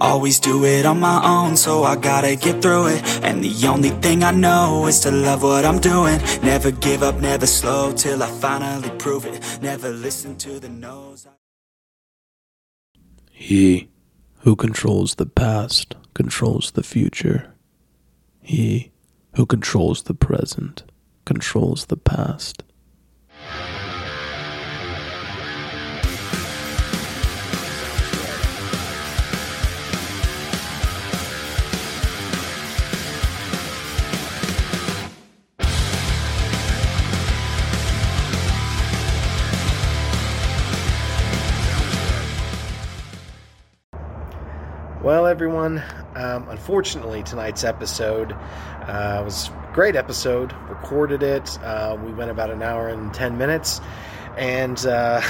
Always do it on my own, so I gotta get through it. And the only thing I know is to love what I'm doing. Never give up, never slow till I finally prove it. Never listen to the no's. He who controls the past controls the future. He who controls the present controls the past. Well, everyone, um, unfortunately, tonight's episode uh, was a great episode. Recorded it. Uh, we went about an hour and 10 minutes. And uh,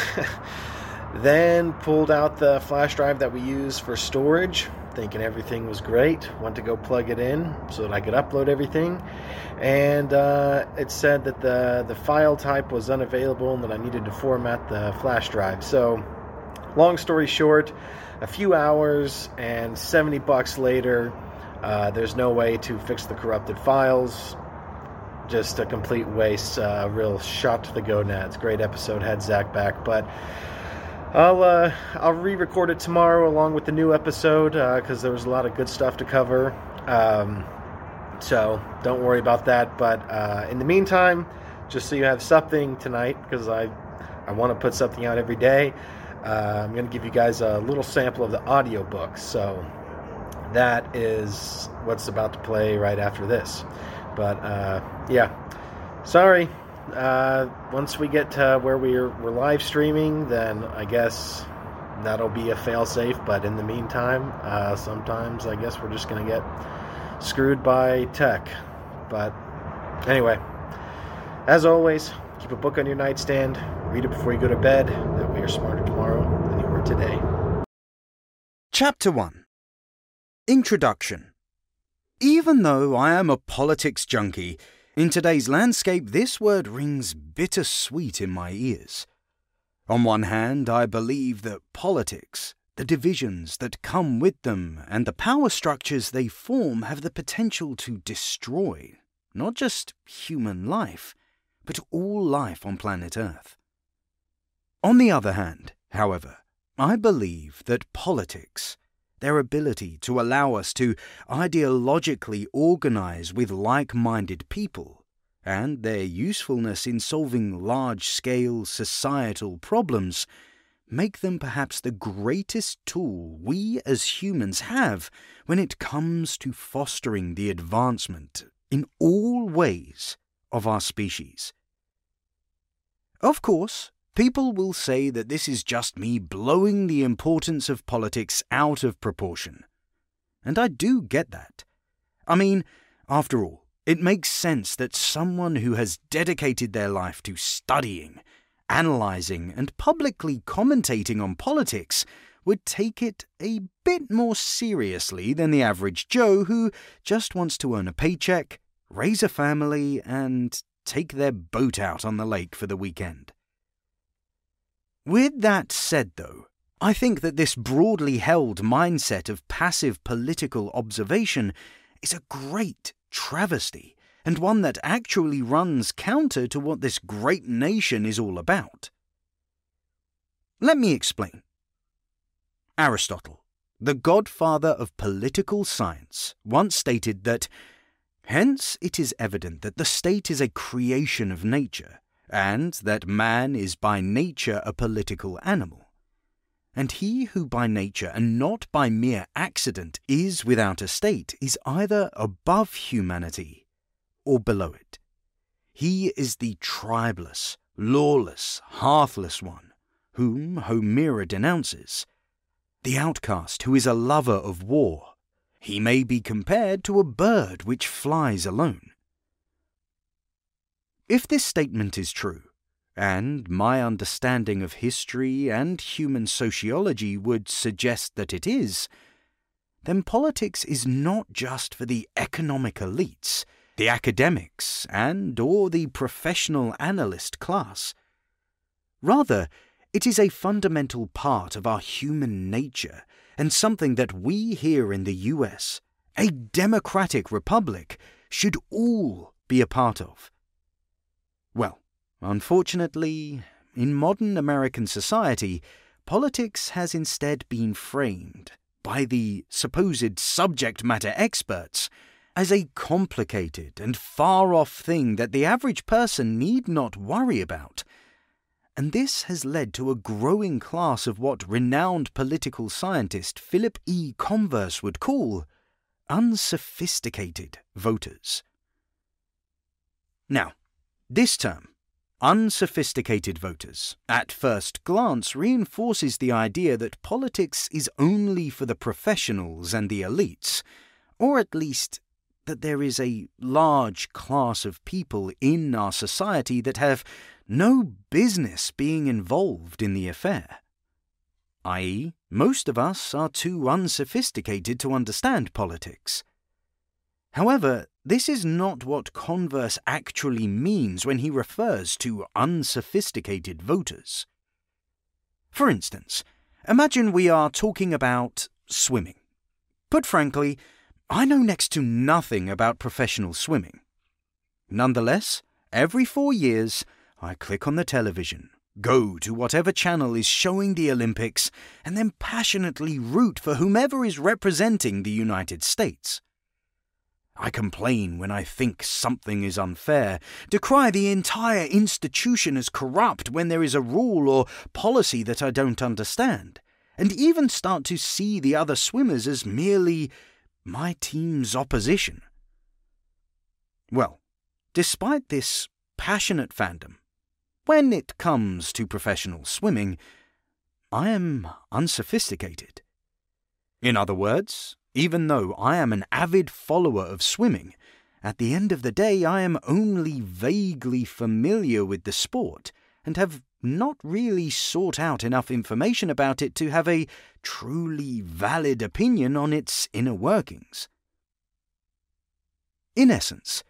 then pulled out the flash drive that we use for storage, thinking everything was great. Went to go plug it in so that I could upload everything. And uh, it said that the, the file type was unavailable and that I needed to format the flash drive. So, long story short, a few hours and 70 bucks later, uh, there's no way to fix the corrupted files. Just a complete waste. Uh, real shot to the gonads. Great episode. Had Zach back, but I'll uh, I'll re-record it tomorrow along with the new episode because there was a lot of good stuff to cover. Um, so don't worry about that. But uh, in the meantime, just so you have something tonight, because I I want to put something out every day. Uh, I'm going to give you guys a little sample of the audiobook. So that is what's about to play right after this. But uh, yeah, sorry. Uh, once we get to where we're, we're live streaming, then I guess that'll be a fail safe. But in the meantime, uh, sometimes I guess we're just going to get screwed by tech. But anyway, as always, keep a book on your nightstand, read it before you go to bed. You're smarter tomorrow than you were today. Chapter 1 Introduction Even though I am a politics junkie, in today's landscape this word rings bittersweet in my ears. On one hand, I believe that politics, the divisions that come with them, and the power structures they form have the potential to destroy not just human life, but all life on planet Earth. On the other hand, however, I believe that politics, their ability to allow us to ideologically organize with like minded people, and their usefulness in solving large scale societal problems, make them perhaps the greatest tool we as humans have when it comes to fostering the advancement in all ways of our species. Of course, people will say that this is just me blowing the importance of politics out of proportion. And I do get that. I mean, after all, it makes sense that someone who has dedicated their life to studying, analysing, and publicly commentating on politics would take it a bit more seriously than the average Joe who just wants to earn a paycheck, raise a family, and take their boat out on the lake for the weekend. With that said, though, I think that this broadly held mindset of passive political observation is a great travesty, and one that actually runs counter to what this great nation is all about. Let me explain. Aristotle, the godfather of political science, once stated that Hence it is evident that the state is a creation of nature, and that man is by nature a political animal. And he who by nature and not by mere accident is without a state is either above humanity or below it. He is the tribeless, lawless, hearthless one, whom Homer denounces, the outcast who is a lover of war, he may be compared to a bird which flies alone. If this statement is true, and my understanding of history and human sociology would suggest that it is, then politics is not just for the economic elites, the academics, and or the professional analyst class. Rather, it is a fundamental part of our human nature and something that we here in the US, a democratic republic, should all be a part of. Well, unfortunately, in modern American society, politics has instead been framed by the supposed subject matter experts as a complicated and far off thing that the average person need not worry about. And this has led to a growing class of what renowned political scientist Philip E. Converse would call unsophisticated voters. Now, this term, unsophisticated voters, at first glance reinforces the idea that politics is only for the professionals and the elites, or at least that there is a large class of people in our society that have no business being involved in the affair. I.e., most of us are too unsophisticated to understand politics. However, this is not what Converse actually means when he refers to unsophisticated voters. For instance, imagine we are talking about swimming. Put frankly, I know next to nothing about professional swimming. Nonetheless, every four years, I click on the television, go to whatever channel is showing the Olympics, and then passionately root for whomever is representing the United States. I complain when I think something is unfair, decry the entire institution as corrupt when there is a rule or policy that I don't understand, and even start to see the other swimmers as merely my team's opposition. Well, despite this passionate fandom, when it comes to professional swimming, I am unsophisticated. In other words, even though I am an avid follower of swimming, at the end of the day I am only vaguely familiar with the sport and have not really sought out enough information about it to have a truly valid opinion on its inner workings. In essence,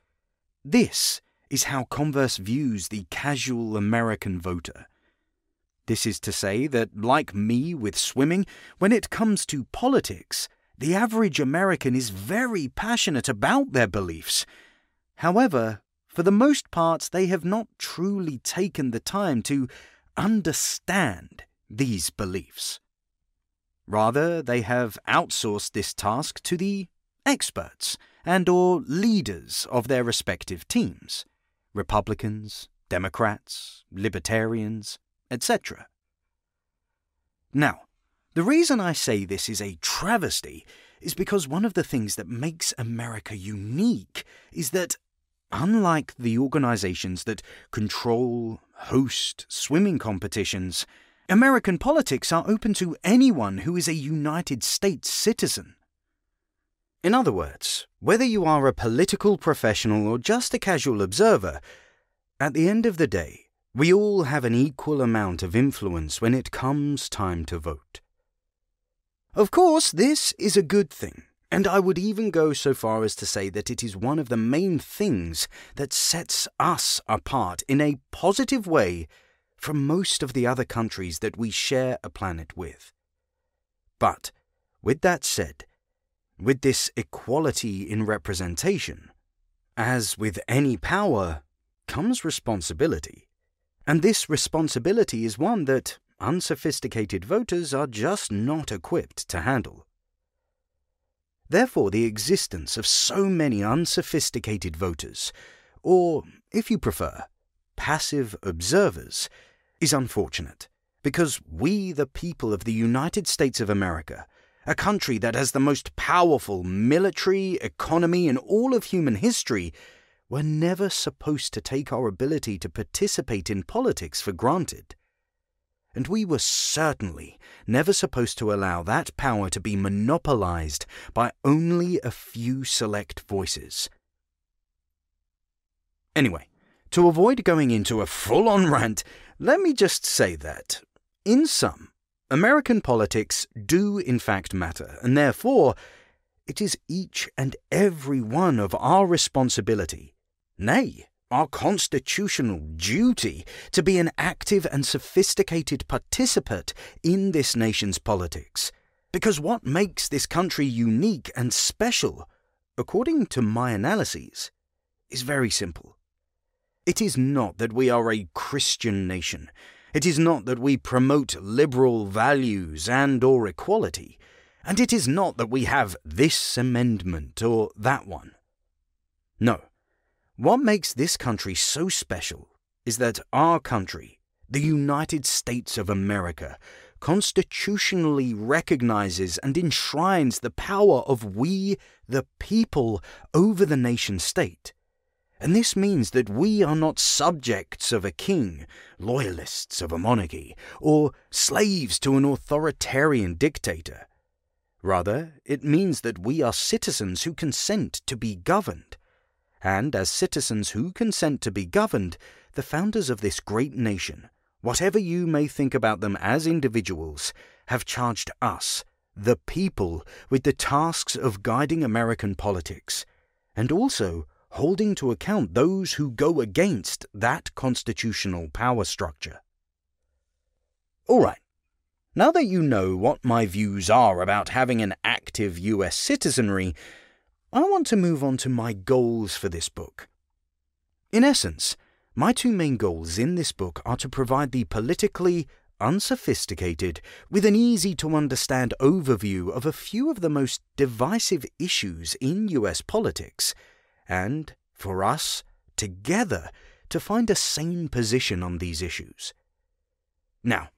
this is how Converse views the casual American voter. This is to say that, like me with swimming, when it comes to politics, the average American is very passionate about their beliefs. However, for the most part, they have not truly taken the time to understand these beliefs. Rather, they have outsourced this task to the experts and or leaders of their respective teams, Republicans, Democrats, Libertarians, etc. Now, the reason I say this is a travesty is because one of the things that makes America unique is that Unlike the organizations that control, host swimming competitions, American politics are open to anyone who is a United States citizen. In other words, whether you are a political professional or just a casual observer, at the end of the day, we all have an equal amount of influence when it comes time to vote. Of course, this is a good thing. And I would even go so far as to say that it is one of the main things that sets us apart in a positive way from most of the other countries that we share a planet with. But, with that said, with this equality in representation, as with any power, comes responsibility. And this responsibility is one that unsophisticated voters are just not equipped to handle. Therefore, the existence of so many unsophisticated voters, or, if you prefer, passive observers, is unfortunate, because we, the people of the United States of America, a country that has the most powerful military, economy, in all of human history, were never supposed to take our ability to participate in politics for granted and we were certainly never supposed to allow that power to be monopolized by only a few select voices. Anyway, to avoid going into a full on rant, let me just say that, in sum, American politics do in fact matter, and therefore, it is each and every one of our responsibility, nay, our constitutional duty to be an active and sophisticated participant in this nation's politics, Because what makes this country unique and special, according to my analyses, is very simple. It is not that we are a Christian nation. It is not that we promote liberal values and or equality. And it is not that we have this amendment or that one. No. What makes this country so special is that our country, the United States of America, constitutionally recognizes and enshrines the power of we, the people, over the nation state. And this means that we are not subjects of a king, loyalists of a monarchy, or slaves to an authoritarian dictator. Rather, it means that we are citizens who consent to be governed. And as citizens who consent to be governed, the founders of this great nation, whatever you may think about them as individuals, have charged us, the people, with the tasks of guiding American politics, and also holding to account those who go against that constitutional power structure. All right. Now that you know what my views are about having an active US citizenry, I want to move on to my goals for this book. In essence, my two main goals in this book are to provide the politically unsophisticated with an easy to understand overview of a few of the most divisive issues in US politics and for us, together, to find a sane position on these issues. Now,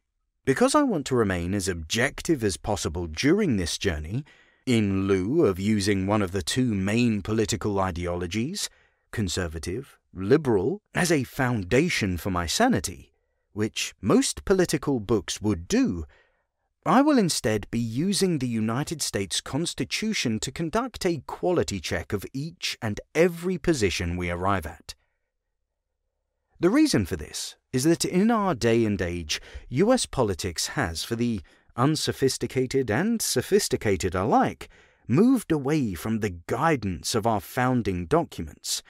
because I want to remain as objective as possible during this journey, in lieu of using one of the two main political ideologies, conservative, liberal, as a foundation for my sanity, which most political books would do, I will instead be using the United States Constitution to conduct a quality check of each and every position we arrive at. The reason for this is that in our day and age, US politics has, for the unsophisticated and sophisticated alike, moved away from the guidance of our founding documents,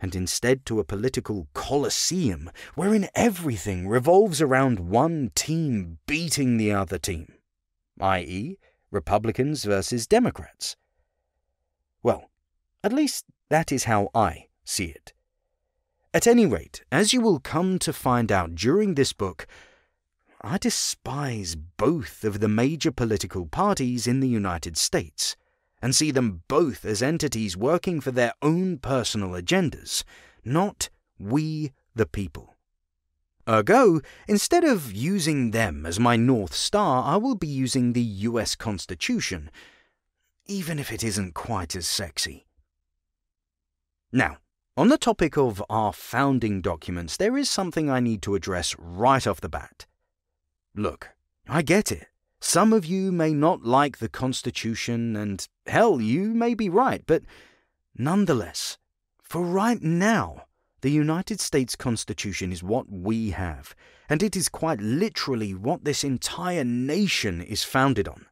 and instead to a political coliseum wherein everything revolves around one team beating the other team i.e., Republicans versus Democrats. Well, at least that is how I see it. At any rate, as you will come to find out during this book, I despise both of the major political parties in the United States and see them both as entities working for their own personal agendas, not we the people. Ergo, instead of using them as my North Star, I will be using the US Constitution, even if it isn't quite as sexy. Now, on the topic of our founding documents, there is something I need to address right off the bat. Look, I get it. Some of you may not like the Constitution, and hell, you may be right, but nonetheless, for right now, the United States Constitution is what we have, and it is quite literally what this entire nation is founded on.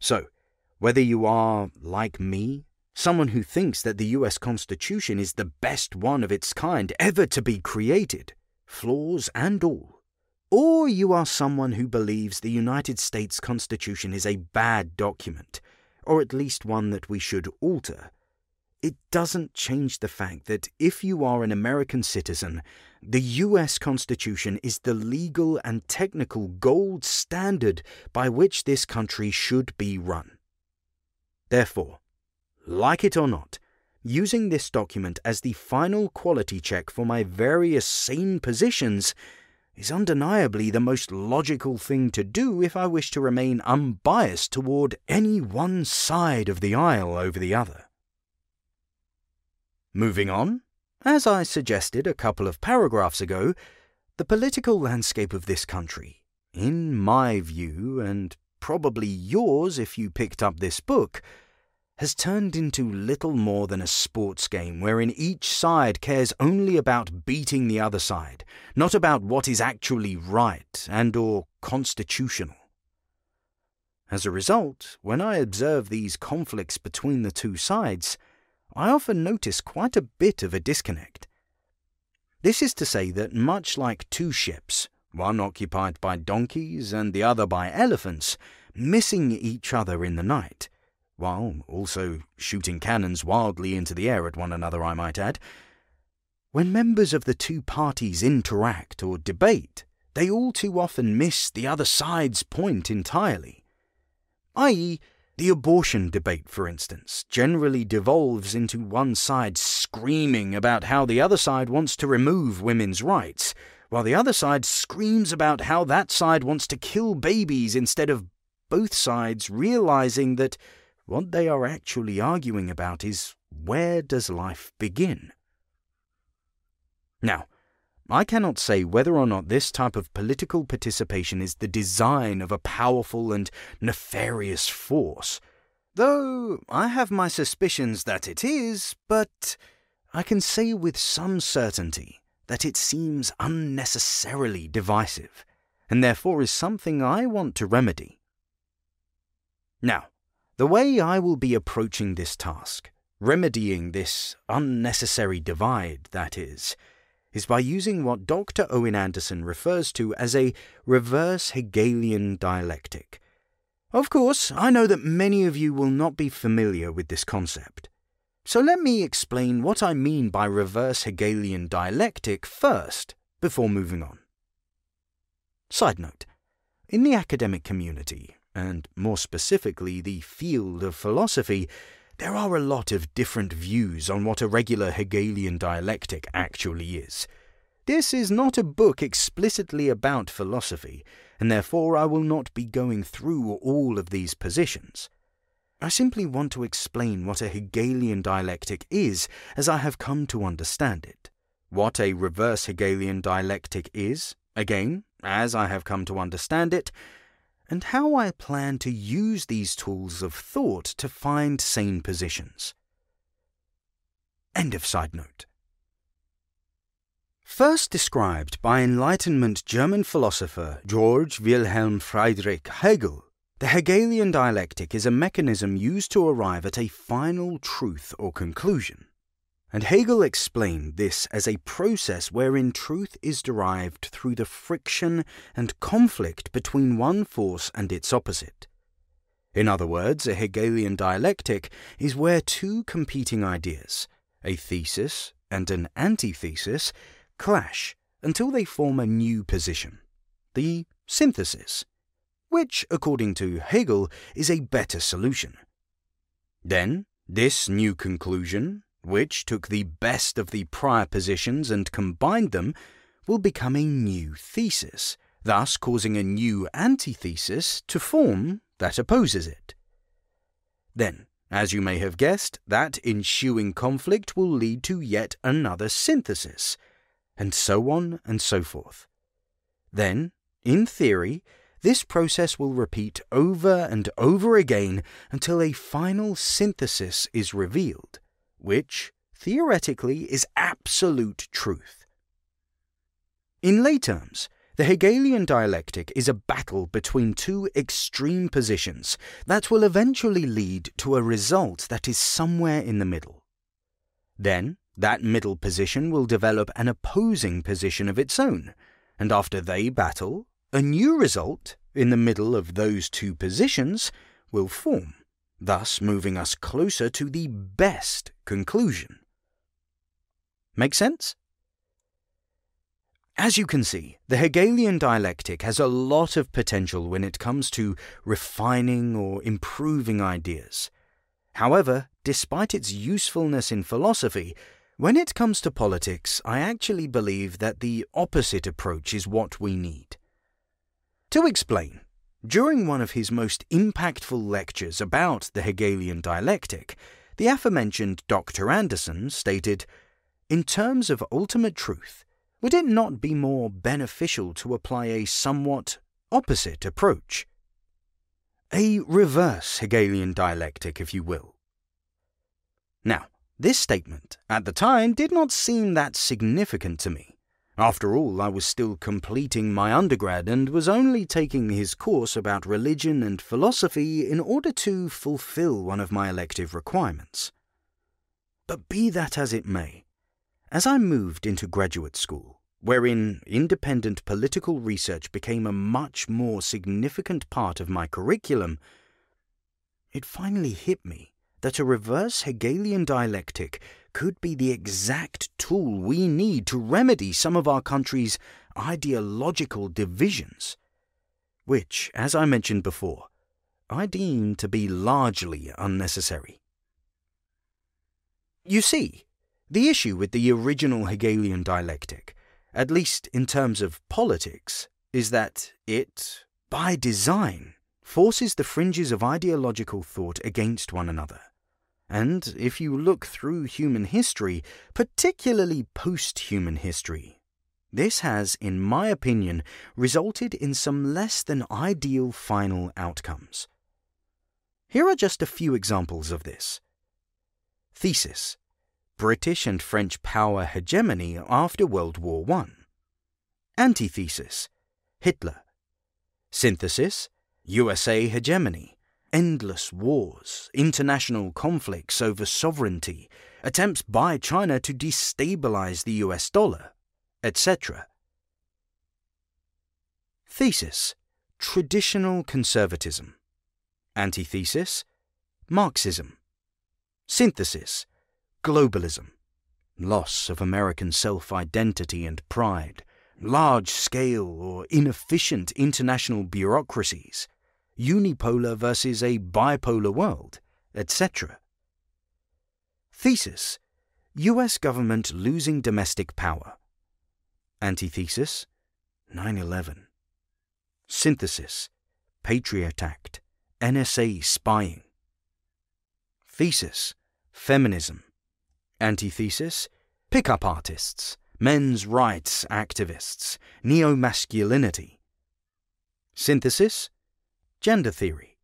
So, whether you are, like me, someone who thinks that the US Constitution is the best one of its kind ever to be created, flaws and all, or you are someone who believes the United States Constitution is a bad document, or at least one that we should alter, it doesn't change the fact that if you are an American citizen, the US Constitution is the legal and technical gold standard by which this country should be run. Therefore, like it or not, using this document as the final quality check for my various sane positions is undeniably the most logical thing to do if I wish to remain unbiased toward any one side of the aisle over the other. Moving on, as I suggested a couple of paragraphs ago, the political landscape of this country, in my view, and probably yours if you picked up this book, has turned into little more than a sports game wherein each side cares only about beating the other side, not about what is actually right and or constitutional. As a result, when I observe these conflicts between the two sides, I often notice quite a bit of a disconnect. This is to say that much like two ships, one occupied by donkeys and the other by elephants, missing each other in the night, while also shooting cannons wildly into the air at one another, I might add. When members of the two parties interact or debate, they all too often miss the other side's point entirely. I.e., the abortion debate, for instance, generally devolves into one side screaming about how the other side wants to remove women's rights, while the other side screams about how that side wants to kill babies instead of both sides realizing that what they are actually arguing about is where does life begin? Now, I cannot say whether or not this type of political participation is the design of a powerful and nefarious force, though I have my suspicions that it is, but I can say with some certainty that it seems unnecessarily divisive, and therefore is something I want to remedy. Now, the way I will be approaching this task, remedying this unnecessary divide, that is, is by using what Dr. Owen Anderson refers to as a reverse Hegelian dialectic. Of course, I know that many of you will not be familiar with this concept. So let me explain what I mean by reverse Hegelian dialectic first, before moving on. Side note In the academic community, and more specifically the field of philosophy, there are a lot of different views on what a regular Hegelian dialectic actually is. This is not a book explicitly about philosophy, and therefore I will not be going through all of these positions. I simply want to explain what a Hegelian dialectic is as I have come to understand it. What a reverse Hegelian dialectic is, again, as I have come to understand it, and how I plan to use these tools of thought to find sane positions. End of side note. First described by Enlightenment German philosopher Georg Wilhelm Friedrich Hegel, the Hegelian dialectic is a mechanism used to arrive at a final truth or conclusion and Hegel explained this as a process wherein truth is derived through the friction and conflict between one force and its opposite. In other words, a Hegelian dialectic is where two competing ideas, a thesis and an antithesis, clash until they form a new position, the synthesis, which, according to Hegel, is a better solution. Then, this new conclusion, which took the best of the prior positions and combined them, will become a new thesis, thus causing a new antithesis to form that opposes it. Then, as you may have guessed, that ensuing conflict will lead to yet another synthesis, and so on and so forth. Then, in theory, this process will repeat over and over again until a final synthesis is revealed which, theoretically, is absolute truth. In lay terms, the Hegelian dialectic is a battle between two extreme positions that will eventually lead to a result that is somewhere in the middle. Then, that middle position will develop an opposing position of its own, and after they battle, a new result in the middle of those two positions will form thus moving us closer to the best conclusion. Make sense? As you can see, the Hegelian dialectic has a lot of potential when it comes to refining or improving ideas. However, despite its usefulness in philosophy, when it comes to politics, I actually believe that the opposite approach is what we need. To explain, during one of his most impactful lectures about the Hegelian dialectic, the aforementioned Dr. Anderson stated, In terms of ultimate truth, would it not be more beneficial to apply a somewhat opposite approach? A reverse Hegelian dialectic, if you will. Now, this statement, at the time, did not seem that significant to me. After all, I was still completing my undergrad and was only taking his course about religion and philosophy in order to fulfill one of my elective requirements. But be that as it may, as I moved into graduate school, wherein independent political research became a much more significant part of my curriculum, it finally hit me that a reverse Hegelian dialectic could be the exact tool we need to remedy some of our country's ideological divisions, which, as I mentioned before, I deem to be largely unnecessary. You see, the issue with the original Hegelian dialectic, at least in terms of politics, is that it, by design, forces the fringes of ideological thought against one another. And if you look through human history, particularly post human history, this has, in my opinion, resulted in some less than ideal final outcomes. Here are just a few examples of this. Thesis British and French power hegemony after World War I. Antithesis Hitler. Synthesis USA hegemony. Endless wars, international conflicts over sovereignty, attempts by China to destabilize the US dollar, etc. Thesis Traditional conservatism. Antithesis Marxism. Synthesis Globalism. Loss of American self identity and pride. Large scale or inefficient international bureaucracies. Unipolar versus a bipolar world, etc. Thesis US government losing domestic power. Antithesis 9 11. Synthesis Patriot Act, NSA spying. Thesis Feminism. Antithesis Pickup artists, men's rights activists, neo masculinity. Synthesis Gender theory.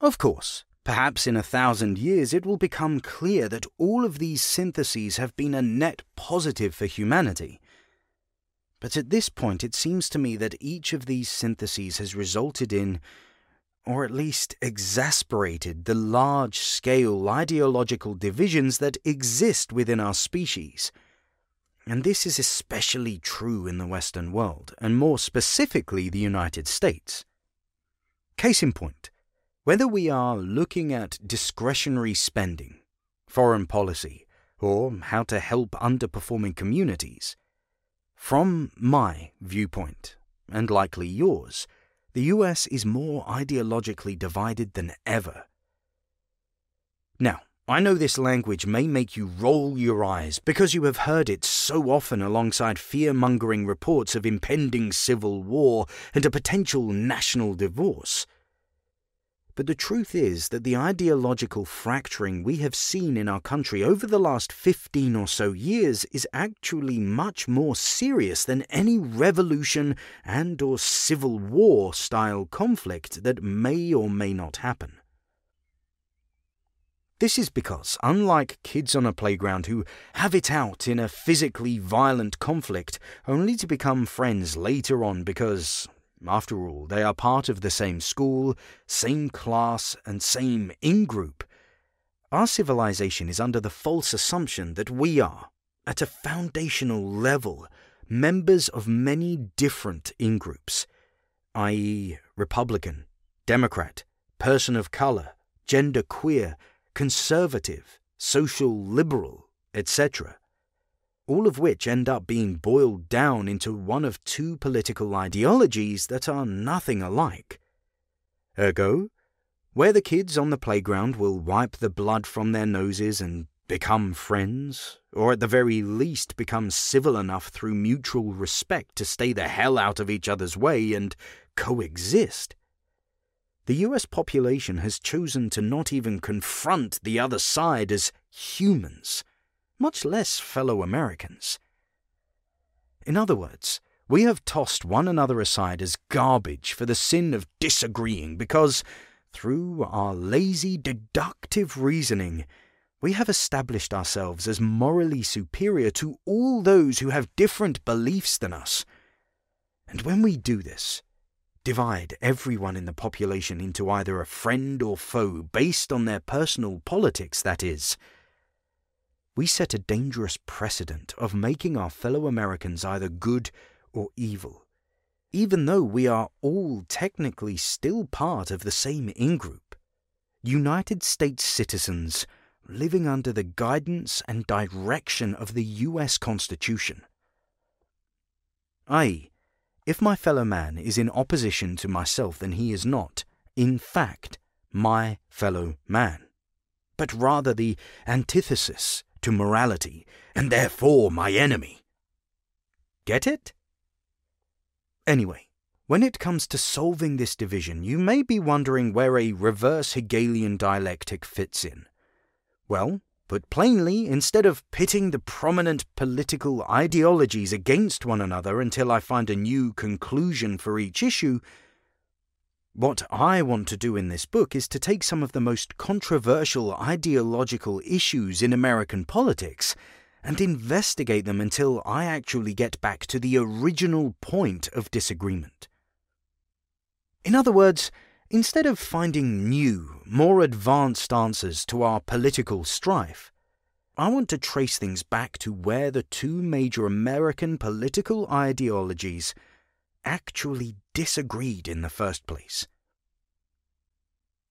Of course, Perhaps in a thousand years it will become clear that all of these syntheses have been a net positive for humanity. But at this point it seems to me that each of these syntheses has resulted in, or at least exasperated, the large scale ideological divisions that exist within our species. And this is especially true in the Western world, and more specifically the United States. Case in point whether we are looking at discretionary spending, foreign policy, or how to help underperforming communities, from my viewpoint, and likely yours, the US is more ideologically divided than ever. Now, I know this language may make you roll your eyes because you have heard it so often alongside fear mongering reports of impending civil war and a potential national divorce. But the truth is that the ideological fracturing we have seen in our country over the last 15 or so years is actually much more serious than any revolution and or civil war style conflict that may or may not happen. This is because, unlike kids on a playground who have it out in a physically violent conflict only to become friends later on because, after all, they are part of the same school, same class, and same in group. Our civilization is under the false assumption that we are, at a foundational level, members of many different in groups, i.e., Republican, Democrat, person of color, gender queer, conservative, social liberal, etc all of which end up being boiled down into one of two political ideologies that are nothing alike. Ergo, where the kids on the playground will wipe the blood from their noses and become friends, or at the very least become civil enough through mutual respect to stay the hell out of each other's way and coexist. The US population has chosen to not even confront the other side as humans much less fellow Americans. In other words, we have tossed one another aside as garbage for the sin of disagreeing because, through our lazy deductive reasoning, we have established ourselves as morally superior to all those who have different beliefs than us. And when we do this, divide everyone in the population into either a friend or foe based on their personal politics, that is, we set a dangerous precedent of making our fellow Americans either good or evil, even though we are all technically still part of the same in group. United States citizens living under the guidance and direction of the US Constitution. I.e., if my fellow man is in opposition to myself, then he is not, in fact, my fellow man, but rather the antithesis to morality, and therefore my enemy. Get it? Anyway, when it comes to solving this division, you may be wondering where a reverse Hegelian dialectic fits in. Well, put plainly, instead of pitting the prominent political ideologies against one another until I find a new conclusion for each issue, what I want to do in this book is to take some of the most controversial ideological issues in American politics and investigate them until I actually get back to the original point of disagreement. In other words, instead of finding new, more advanced answers to our political strife, I want to trace things back to where the two major American political ideologies actually disagreed in the first place.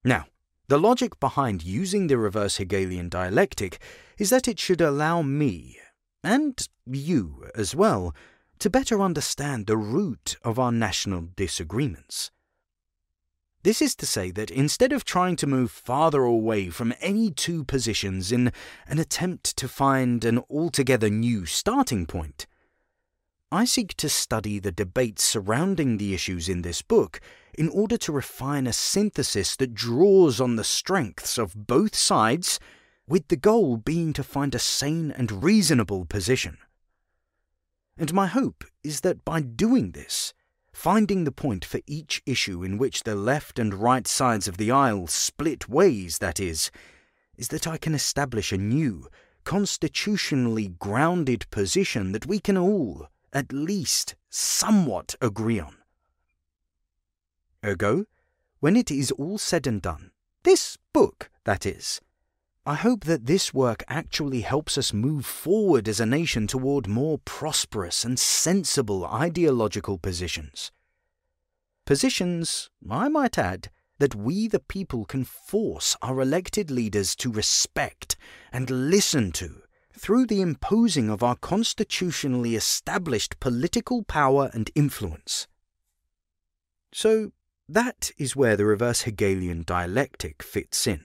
Now, the logic behind using the reverse Hegelian dialectic is that it should allow me, and you as well, to better understand the root of our national disagreements. This is to say that instead of trying to move farther away from any two positions in an attempt to find an altogether new starting point, I seek to study the debates surrounding the issues in this book in order to refine a synthesis that draws on the strengths of both sides, with the goal being to find a sane and reasonable position. And my hope is that by doing this, finding the point for each issue in which the left and right sides of the aisle split ways, that is, is that I can establish a new, constitutionally grounded position that we can all, at least somewhat agree on. Ergo, when it is all said and done, this book, that is, I hope that this work actually helps us move forward as a nation toward more prosperous and sensible ideological positions. Positions, I might add, that we the people can force our elected leaders to respect and listen to through the imposing of our constitutionally established political power and influence. So, that is where the reverse Hegelian dialectic fits in.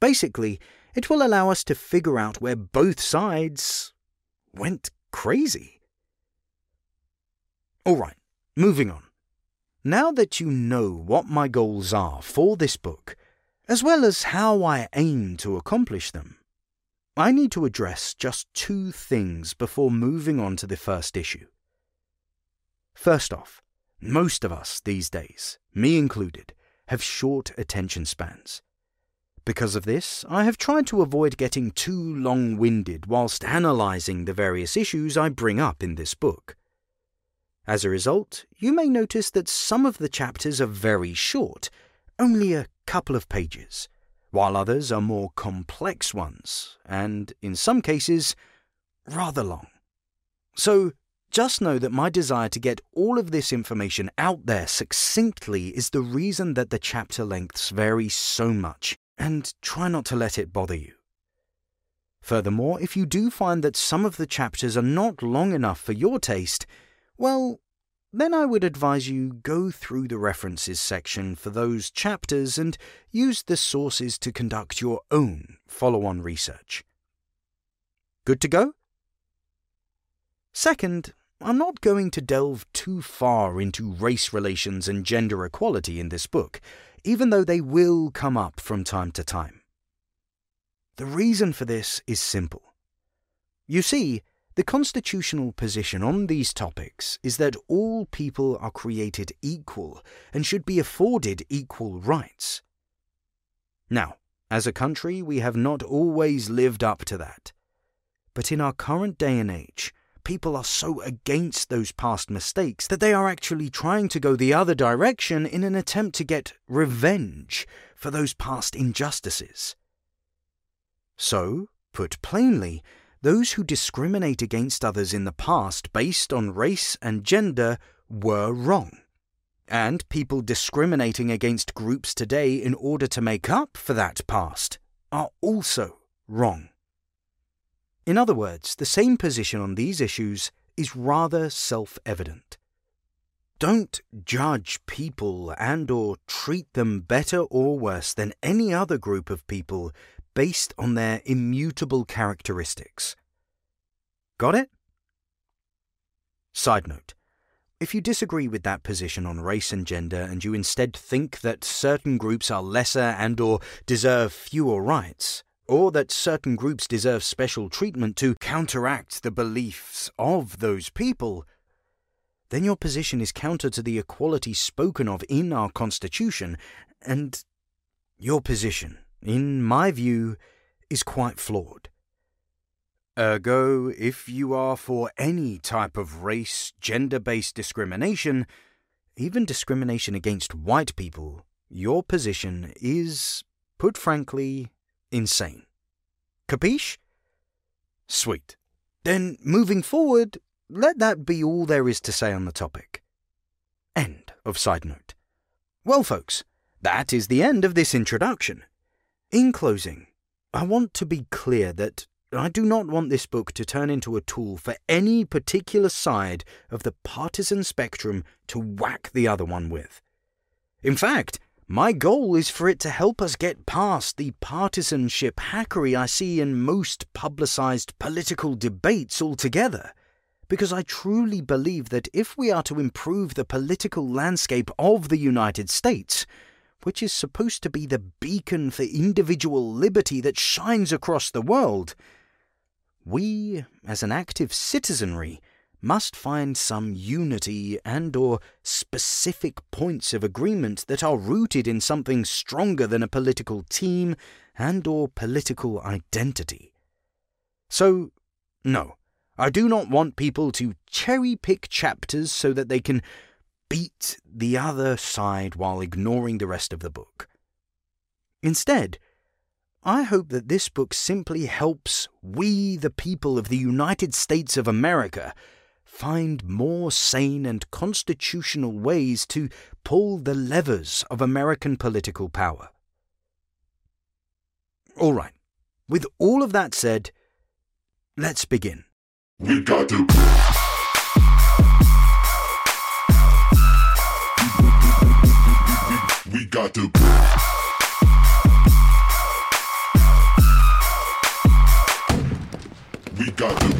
Basically, it will allow us to figure out where both sides went crazy. Alright, moving on. Now that you know what my goals are for this book, as well as how I aim to accomplish them, I need to address just two things before moving on to the first issue. First off, most of us these days, me included, have short attention spans. Because of this, I have tried to avoid getting too long winded whilst analysing the various issues I bring up in this book. As a result, you may notice that some of the chapters are very short, only a couple of pages while others are more complex ones, and in some cases, rather long. So, just know that my desire to get all of this information out there succinctly is the reason that the chapter lengths vary so much, and try not to let it bother you. Furthermore, if you do find that some of the chapters are not long enough for your taste, well, then I would advise you go through the references section for those chapters and use the sources to conduct your own follow on research. Good to go? Second, I'm not going to delve too far into race relations and gender equality in this book, even though they will come up from time to time. The reason for this is simple. You see, the constitutional position on these topics is that all people are created equal and should be afforded equal rights. Now, as a country, we have not always lived up to that. But in our current day and age, people are so against those past mistakes that they are actually trying to go the other direction in an attempt to get revenge for those past injustices. So, Put plainly, those who discriminate against others in the past based on race and gender were wrong. And people discriminating against groups today in order to make up for that past are also wrong. In other words, the same position on these issues is rather self-evident. Don't judge people and or treat them better or worse than any other group of people based on their immutable characteristics. Got it? Side note. If you disagree with that position on race and gender and you instead think that certain groups are lesser and or deserve fewer rights, or that certain groups deserve special treatment to counteract the beliefs of those people, then your position is counter to the equality spoken of in our Constitution, and your position, in my view, is quite flawed. Ergo, if you are for any type of race, gender based discrimination, even discrimination against white people, your position is, put frankly, insane. Capiche? Sweet. Then, moving forward, let that be all there is to say on the topic. End of side note. Well, folks, that is the end of this introduction. In closing, I want to be clear that I do not want this book to turn into a tool for any particular side of the partisan spectrum to whack the other one with. In fact, my goal is for it to help us get past the partisanship hackery I see in most publicized political debates altogether. Because I truly believe that if we are to improve the political landscape of the United States, which is supposed to be the beacon for individual liberty that shines across the world, we, as an active citizenry, must find some unity and or specific points of agreement that are rooted in something stronger than a political team and or political identity. So, no, I do not want people to cherry pick chapters so that they can beat the other side while ignoring the rest of the book. Instead, I hope that this book simply helps we, the people of the United States of America, find more sane and constitutional ways to pull the levers of American political power. All right, with all of that said, let's begin. We got to. We got to. We got to.